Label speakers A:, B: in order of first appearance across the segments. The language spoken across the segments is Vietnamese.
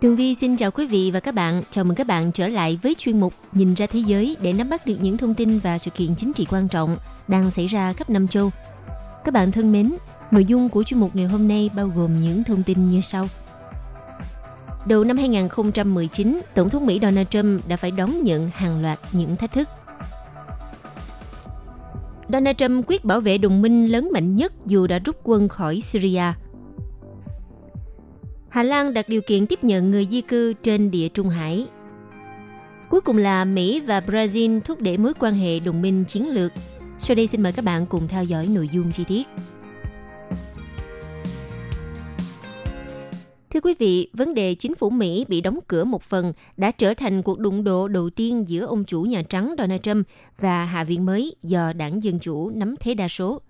A: Tường Vi xin chào quý vị và các bạn. Chào mừng các bạn trở lại với chuyên mục Nhìn ra thế giới để nắm bắt được những thông tin và sự kiện chính trị quan trọng đang xảy ra khắp năm châu. Các bạn thân mến, nội dung của chuyên mục ngày hôm nay bao gồm những thông tin như sau. Đầu năm 2019, Tổng thống Mỹ Donald Trump đã phải đón nhận hàng loạt những thách thức. Donald Trump quyết bảo vệ đồng minh lớn mạnh nhất dù đã rút quân khỏi Syria – Hà Lan đặt điều kiện tiếp nhận người di cư trên địa Trung Hải. Cuối cùng là Mỹ và Brazil thúc đẩy mối quan hệ đồng minh chiến lược. Sau đây xin mời các bạn cùng theo dõi nội dung chi tiết. Thưa quý vị, vấn đề chính phủ Mỹ bị đóng cửa một phần đã trở thành cuộc đụng độ đầu tiên giữa ông chủ Nhà Trắng Donald Trump và Hạ viện mới do đảng Dân Chủ nắm thế đa số.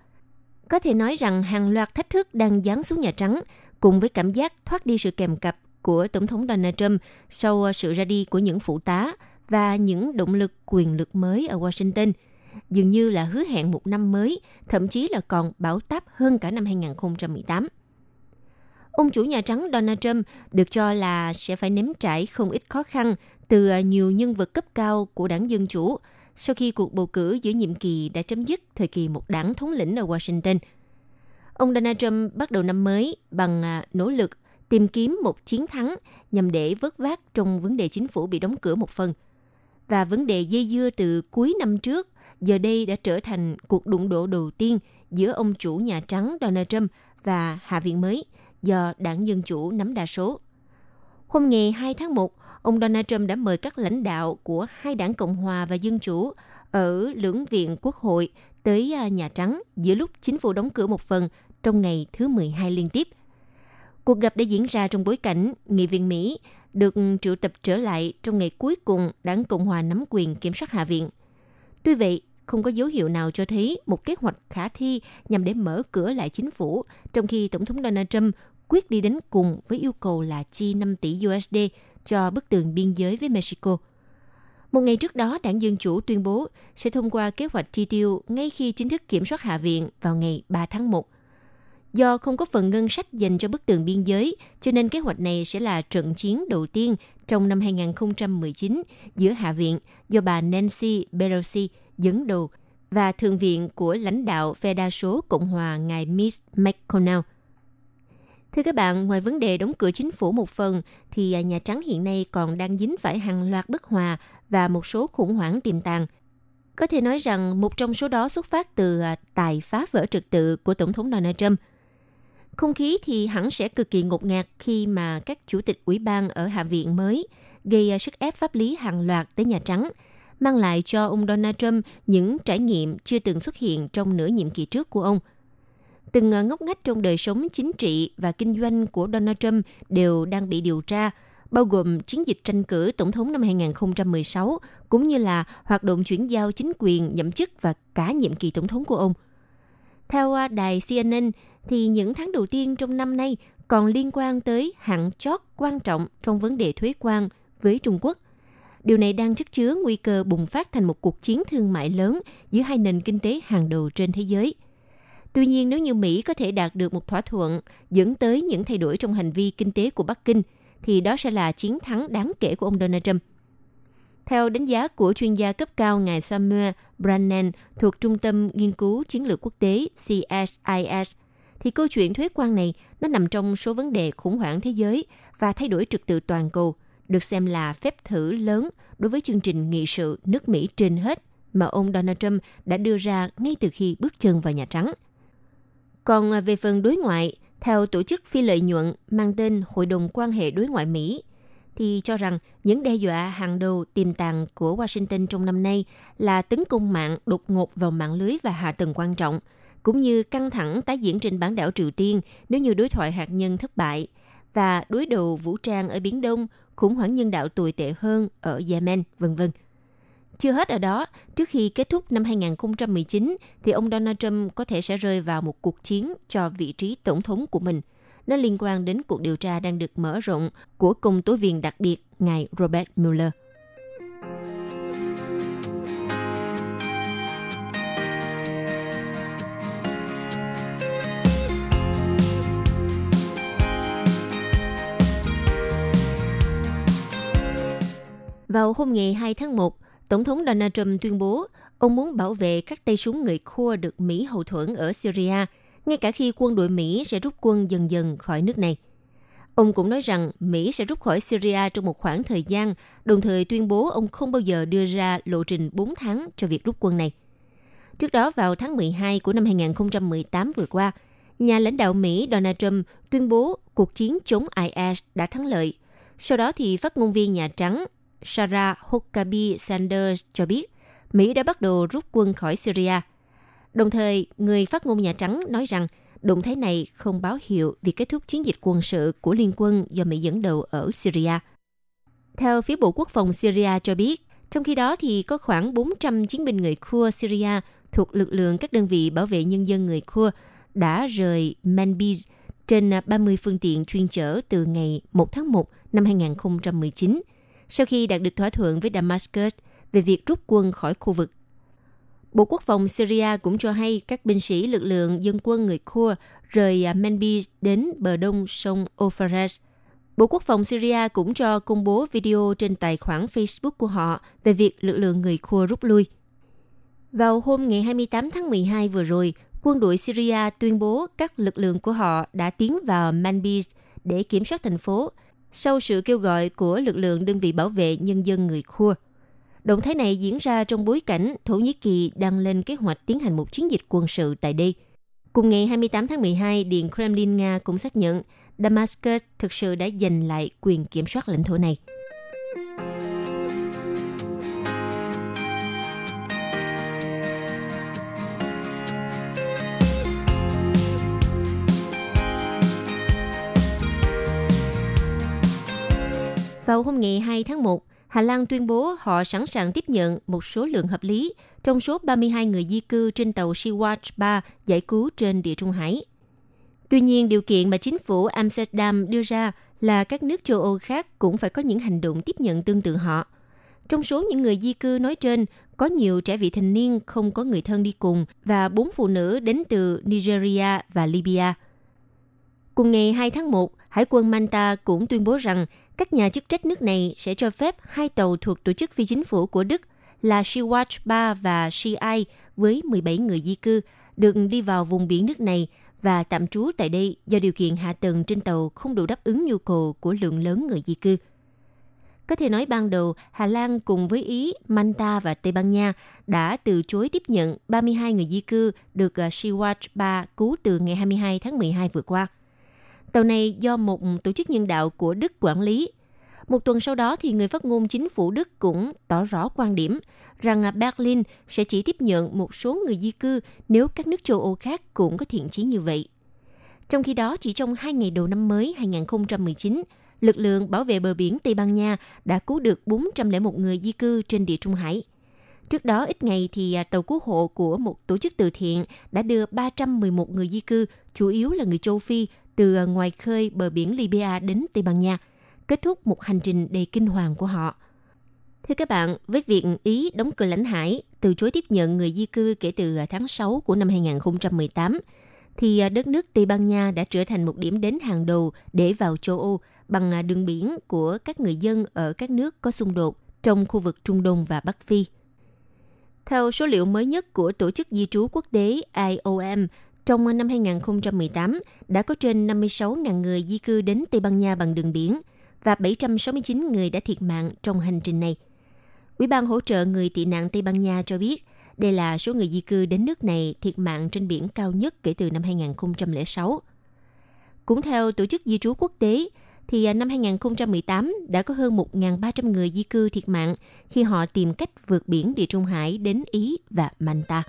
A: Có thể nói rằng hàng loạt thách thức đang giáng xuống Nhà Trắng cùng với cảm giác thoát đi sự kèm cặp của Tổng thống Donald Trump sau ờ, sự ra đi của những phụ tá và những động lực quyền lực mới ở Washington, dường như là hứa hẹn một năm mới, thậm chí là còn bão táp hơn cả năm 2018. Ông chủ Nhà Trắng Donald Trump được cho là sẽ phải nếm trải không ít khó khăn từ ờ, nhiều nhân vật cấp cao của đảng Dân Chủ sau khi cuộc bầu cử giữa nhiệm kỳ đã chấm dứt thời kỳ một đảng thống lĩnh ở Washington – Ông Donald Trump bắt đầu năm mới bằng à, nỗ lực tìm kiếm một chiến thắng nhằm để vớt vát trong vấn đề chính phủ bị đóng cửa một phần. Và vấn đề dây dưa từ cuối năm trước, giờ đây đã trở thành cuộc đụng độ đầu tiên giữa ông chủ Nhà Trắng Donald Trump và Hạ viện mới do đảng Dân Chủ nắm đa số. Hôm ngày 2 tháng 1, ông Donald Trump đã mời các lãnh đạo của hai đảng Cộng hòa và Dân Chủ ở lưỡng viện Quốc hội tới à, Nhà Trắng giữa lúc chính phủ đóng cửa một phần trong ngày thứ 12 liên tiếp. Cuộc gặp đã diễn ra trong bối cảnh nghị viện Mỹ được triệu tập trở lại trong ngày cuối cùng đảng Cộng hòa nắm quyền kiểm soát Hạ viện. Tuy vậy, không có dấu hiệu nào cho thấy một kế hoạch khả thi nhằm để mở cửa lại chính phủ, trong khi Tổng thống Donald Trump quyết đi đến cùng với yêu cầu là chi 5 tỷ USD cho bức tường biên giới với Mexico. Một ngày trước đó, đảng Dân Chủ tuyên bố sẽ thông qua kế hoạch chi tiêu ngay khi chính thức kiểm soát Hạ viện vào ngày 3 tháng 1. Do không có phần ngân sách dành cho bức tường biên giới, cho nên kế hoạch này sẽ là trận chiến đầu tiên trong năm 2019 giữa Hạ viện do bà Nancy Pelosi dẫn đầu và Thượng viện của lãnh đạo phe đa số Cộng hòa ngài Mitch McConnell. Thưa các bạn, ngoài vấn đề đóng cửa chính phủ một phần, thì à, Nhà Trắng hiện nay còn đang dính phải hàng loạt bất hòa và một số khủng hoảng tiềm tàng. Có thể nói rằng một trong số đó xuất phát từ à, tài phá vỡ trật tự của Tổng thống Donald Trump – không khí thì hẳn sẽ cực kỳ ngột ngạt khi mà các chủ tịch ủy ban ở Hạ viện mới gây à, sức ép pháp lý hàng loạt tới Nhà Trắng, mang lại cho ông Donald Trump những trải nghiệm chưa từng xuất hiện trong nửa nhiệm kỳ trước của ông. Từng à, ngóc ngách trong đời sống chính trị và kinh doanh của Donald Trump đều đang bị điều tra, bao gồm chiến dịch tranh cử tổng thống năm 2016, cũng như là hoạt động chuyển giao chính quyền nhậm chức và cả nhiệm kỳ tổng thống của ông. Theo à, đài CNN, thì những tháng đầu tiên trong năm nay còn liên quan tới hạn chót quan trọng trong vấn đề thuế quan với Trung Quốc. Điều này đang chất chứa nguy cơ bùng phát thành một cuộc chiến thương mại lớn giữa hai nền kinh tế hàng đầu trên thế giới. Tuy nhiên, nếu như Mỹ có thể đạt được một thỏa thuận dẫn tới những thay đổi trong hành vi kinh tế của Bắc Kinh, thì đó sẽ là chiến thắng đáng kể của ông Donald Trump. Theo đánh giá của chuyên gia cấp cao ngài Samuel Brannan thuộc Trung tâm Nghiên cứu Chiến lược Quốc tế CSIS, thì câu chuyện thuế quan này nó nằm trong số vấn đề khủng hoảng thế giới và thay đổi trật tự toàn cầu, được xem là phép thử lớn đối với chương trình nghị sự nước Mỹ trên hết mà ông Donald Trump đã đưa ra ngay từ khi bước chân vào Nhà Trắng. Còn à, về phần đối ngoại, theo tổ chức phi lợi nhuận mang tên Hội đồng quan hệ đối ngoại Mỹ, thì cho rằng những đe dọa hàng đầu tiềm tàng của Washington trong năm nay là tấn công mạng đột ngột vào mạng lưới và hạ tầng quan trọng – cũng như căng thẳng tái diễn trên bán đảo Triều Tiên nếu như đối thoại hạt nhân thất bại và đối đầu vũ trang ở Biển Đông, khủng hoảng nhân đạo tồi tệ hơn ở Yemen, vân vân. Chưa hết ở đó, trước khi kết thúc năm 2019 thì ông Donald Trump có thể sẽ rơi vào một cuộc chiến cho vị trí tổng thống của mình. Nó liên quan đến cuộc điều tra đang được mở rộng của công tố viên đặc biệt ngài Robert Mueller. Vào hôm ngày 2 tháng 1, Tổng thống Donald Trump tuyên bố ông muốn bảo vệ các tay súng người Kurd được Mỹ hậu thuẫn ở Syria, ngay cả khi quân đội Mỹ sẽ rút quân dần dần khỏi nước này. Ông cũng nói rằng Mỹ sẽ rút khỏi Syria trong một khoảng thời gian, đồng thời tuyên bố ông không bao giờ đưa ra lộ trình 4 tháng cho việc rút quân này. Trước đó vào tháng 12 của năm 2018 vừa qua, nhà lãnh đạo Mỹ Donald Trump tuyên bố cuộc chiến chống IS đã thắng lợi. Sau đó thì phát ngôn viên Nhà Trắng Sarah Huckabee Sanders cho biết Mỹ đã bắt đầu rút quân khỏi Syria. Đồng thời, người phát ngôn Nhà Trắng nói rằng động thái này không báo hiệu việc kết thúc chiến dịch quân sự của liên quân do Mỹ dẫn đầu ở Syria. Theo phía Bộ Quốc phòng Syria cho biết, trong khi đó thì có khoảng 400 chiến binh người Kurd Syria thuộc lực lượng các đơn vị bảo vệ nhân dân người Kurd đã rời Manbij trên 30 phương tiện chuyên chở từ ngày 1 tháng 1 năm 2019 sau khi đạt được thỏa thuận với Damascus về việc rút quân khỏi khu vực. Bộ Quốc phòng Syria cũng cho hay các binh sĩ lực lượng dân quân người Kurd rời à, Manbij đến bờ đông sông Euphrates. Bộ Quốc phòng Syria cũng cho công bố video trên tài khoản Facebook của họ về việc lực lượng người Kurd rút lui. Vào hôm ngày 28 tháng 12 vừa rồi, quân đội Syria tuyên bố các lực lượng của họ đã tiến vào Manbij để kiểm soát thành phố sau sự kêu gọi của lực lượng đơn vị bảo vệ nhân dân người Khua. Động thái này diễn ra trong bối cảnh Thổ Nhĩ Kỳ đang lên kế hoạch tiến hành một chiến dịch quân sự tại đây. Cùng ngày 28 tháng 12, Điện Kremlin Nga cũng xác nhận Damascus thực sự đã giành lại quyền kiểm soát lãnh thổ này. Vào hôm ngày 2 tháng 1, Hà Lan tuyên bố họ sẵn sàng tiếp nhận một số lượng hợp lý trong số 32 người di cư trên tàu Sea-Watch 3 giải cứu trên địa Trung Hải. Tuy nhiên, điều kiện mà chính phủ Amsterdam đưa ra là các nước châu Âu khác cũng phải có những hành động tiếp nhận tương tự họ. Trong số những người di cư nói trên, có nhiều trẻ vị thành niên không có người thân đi cùng và bốn phụ nữ đến từ Nigeria và Libya. Cùng ngày 2 tháng 1, Hải quân Manta cũng tuyên bố rằng các nhà chức trách nước này sẽ cho phép hai tàu thuộc tổ chức phi chính phủ của Đức là Sea-Watch 3 và Sea-Eye với 17 người di cư được đi vào vùng biển nước này và tạm trú tại đây do điều kiện hạ tầng trên tàu không đủ đáp ứng nhu cầu của lượng lớn người di cư. Có thể nói ban đầu, Hà Lan cùng với Ý, Manta và Tây Ban Nha đã từ chối tiếp nhận 32 người di cư được à, Sea-Watch 3 cứu từ ngày 22 tháng 12 vừa qua. Tàu này do một tổ chức nhân đạo của Đức quản lý. Một tuần sau đó thì người phát ngôn chính phủ Đức cũng tỏ rõ quan điểm rằng Berlin sẽ chỉ tiếp nhận một số người di cư nếu các nước châu Âu khác cũng có thiện chí như vậy. Trong khi đó, chỉ trong hai ngày đầu năm mới 2019, lực lượng bảo vệ bờ biển Tây Ban Nha đã cứu được 401 người di cư trên địa Trung Hải. Trước đó ít ngày thì à, tàu cứu hộ của một tổ chức từ thiện đã đưa 311 người di cư, chủ yếu là người châu Phi, từ à, ngoài khơi bờ biển Libya đến Tây Ban Nha, kết thúc một hành trình đầy kinh hoàng của họ. Thưa các bạn, với việc Ý đóng cửa lãnh hải, từ chối tiếp nhận người di cư kể từ à, tháng 6 của năm 2018, thì đất nước Tây Ban Nha đã trở thành một điểm đến hàng đầu để vào châu Âu bằng đường biển của các người dân ở các nước có xung đột trong khu vực Trung Đông và Bắc Phi. Theo số liệu mới nhất của Tổ chức Di trú Quốc tế IOM, trong năm 2018, đã có trên 56.000 người di cư đến Tây Ban Nha bằng đường biển và 769 người đã thiệt mạng trong hành trình này. Ủy ban hỗ trợ người tị nạn Tây Ban Nha cho biết, đây là số người di cư đến nước này thiệt mạng trên biển cao nhất kể từ năm 2006. Cũng theo Tổ chức Di trú Quốc tế, thì à, năm 2018 đã có hơn 1.300 người di cư thiệt mạng khi họ tìm cách vượt biển Địa Trung Hải đến Ý và Manta.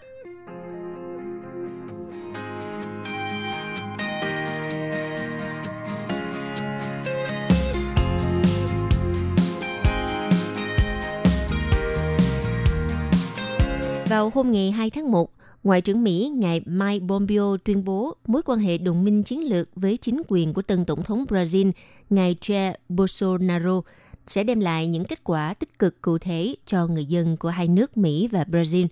A: Vào hôm ngày 2 tháng 1, Ngoại trưởng Mỹ ngài Mike Pompeo tuyên bố mối quan hệ đồng minh chiến lược với chính quyền của tân tổng thống Brazil, ngài Jair Bolsonaro, sẽ đem lại những kết quả tích cực cụ thể cho người dân của hai nước Mỹ và Brazil.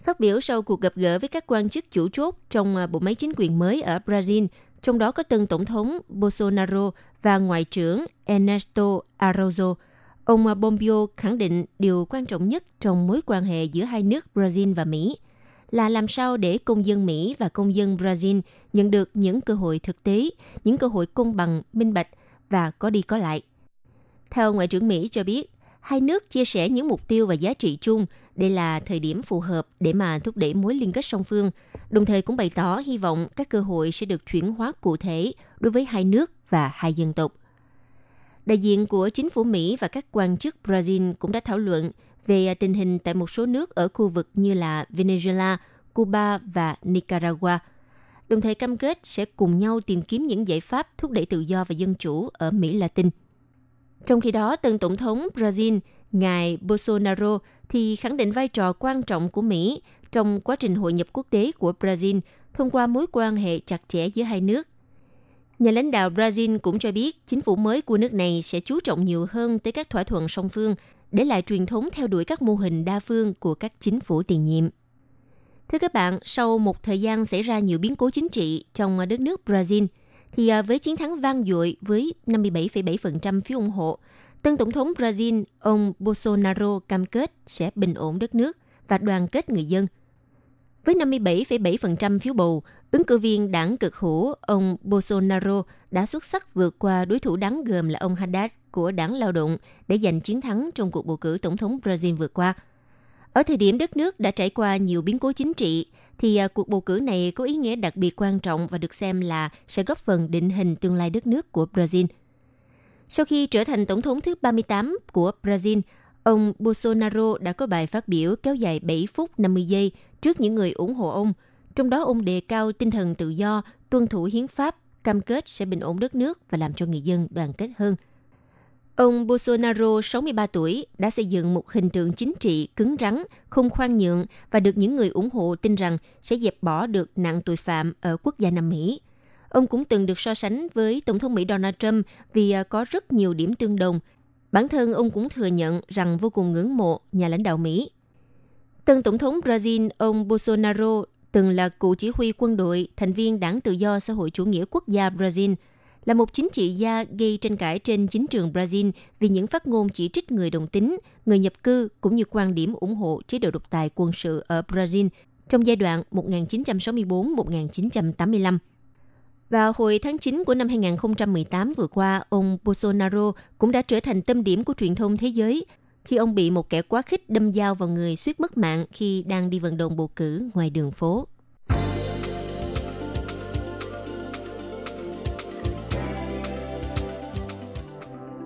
A: Phát biểu sau cuộc gặp gỡ với các quan chức chủ chốt trong à, bộ máy chính quyền mới ở Brazil, trong đó có tân tổng thống Bolsonaro và ngoại trưởng Ernesto Araújo, ông à, Pompeo khẳng định điều quan trọng nhất trong mối quan hệ giữa hai nước Brazil và Mỹ là làm sao để công dân Mỹ và công dân Brazil nhận được những cơ hội thực tế, những cơ hội công bằng, minh bạch và có đi có lại. Theo Ngoại trưởng Mỹ cho biết, hai nước chia sẻ những mục tiêu và giá trị chung. Đây là thời điểm phù hợp để mà thúc đẩy mối liên kết song phương, đồng thời cũng bày tỏ hy vọng các cơ hội sẽ được chuyển hóa cụ thể đối với hai nước và hai dân tộc. Đại diện của chính phủ Mỹ và các quan chức Brazil cũng đã thảo luận về à, tình hình tại một số nước ở khu vực như là Venezuela, Cuba và Nicaragua, đồng thời cam kết sẽ cùng nhau tìm kiếm những giải pháp thúc đẩy tự do và dân chủ ở Mỹ Latin. Trong khi đó, tân tổng thống Brazil, ngài Bolsonaro thì khẳng định vai trò quan trọng của Mỹ trong quá trình hội nhập quốc tế của Brazil thông qua mối quan hệ chặt chẽ giữa hai nước. Nhà lãnh đạo Brazil cũng cho biết chính phủ mới của nước này sẽ chú trọng nhiều hơn tới các thỏa thuận song phương để lại truyền thống theo đuổi các mô hình đa phương của các chính phủ tiền nhiệm. Thưa các bạn, sau một thời gian xảy ra nhiều biến cố chính trị trong đất nước Brazil, thì à, với chiến thắng vang dội với 57,7% phiếu ủng hộ, tân tổng thống Brazil ông Bolsonaro cam kết sẽ bình ổn đất nước và đoàn kết người dân. Với 57,7% phiếu bầu, ứng cử viên đảng cực hữu ông Bolsonaro đã xuất sắc vượt qua đối thủ đáng gờm là ông Haddad của đảng lao động để giành chiến thắng trong cuộc bầu cử tổng thống Brazil vừa qua. Ở thời điểm đất nước đã trải qua nhiều biến cố chính trị, thì à, cuộc bầu cử này có ý nghĩa đặc biệt quan trọng và được xem là sẽ góp phần định hình tương lai đất nước của Brazil. Sau khi trở thành tổng thống thứ 38 của Brazil, ông Bolsonaro đã có bài phát biểu kéo dài 7 phút 50 giây trước những người ủng hộ ông. Trong đó ông đề cao tinh thần tự do, tuân thủ hiến pháp, cam kết sẽ bình ổn đất nước và làm cho người dân đoàn kết hơn – Ông Bolsonaro, 63 tuổi, đã xây dựng một hình tượng chính trị cứng rắn, không khoan nhượng và được những người ủng hộ tin rằng sẽ dẹp bỏ được nạn tội phạm ở quốc gia Nam Mỹ. Ông cũng từng được so sánh với Tổng thống Mỹ Donald Trump vì à, có rất nhiều điểm tương đồng. Bản thân ông cũng thừa nhận rằng vô cùng ngưỡng mộ nhà lãnh đạo Mỹ. Tân Tổng thống Brazil, ông Bolsonaro, từng là cựu chỉ huy quân đội, thành viên Đảng Tự do Xã hội Chủ nghĩa Quốc gia Brazil – là một chính trị gia gây tranh cãi trên chính trường Brazil vì những phát ngôn chỉ trích người đồng tính, người nhập cư cũng như quan điểm ủng hộ chế độ độc tài quân sự ở Brazil trong giai đoạn 1964-1985. Vào hồi tháng 9 của năm 2018 vừa qua, ông Bolsonaro cũng đã trở thành tâm điểm của truyền thông thế giới khi ông bị một kẻ quá khích đâm dao vào người suýt mất mạng khi đang đi vận động bầu cử ngoài đường phố.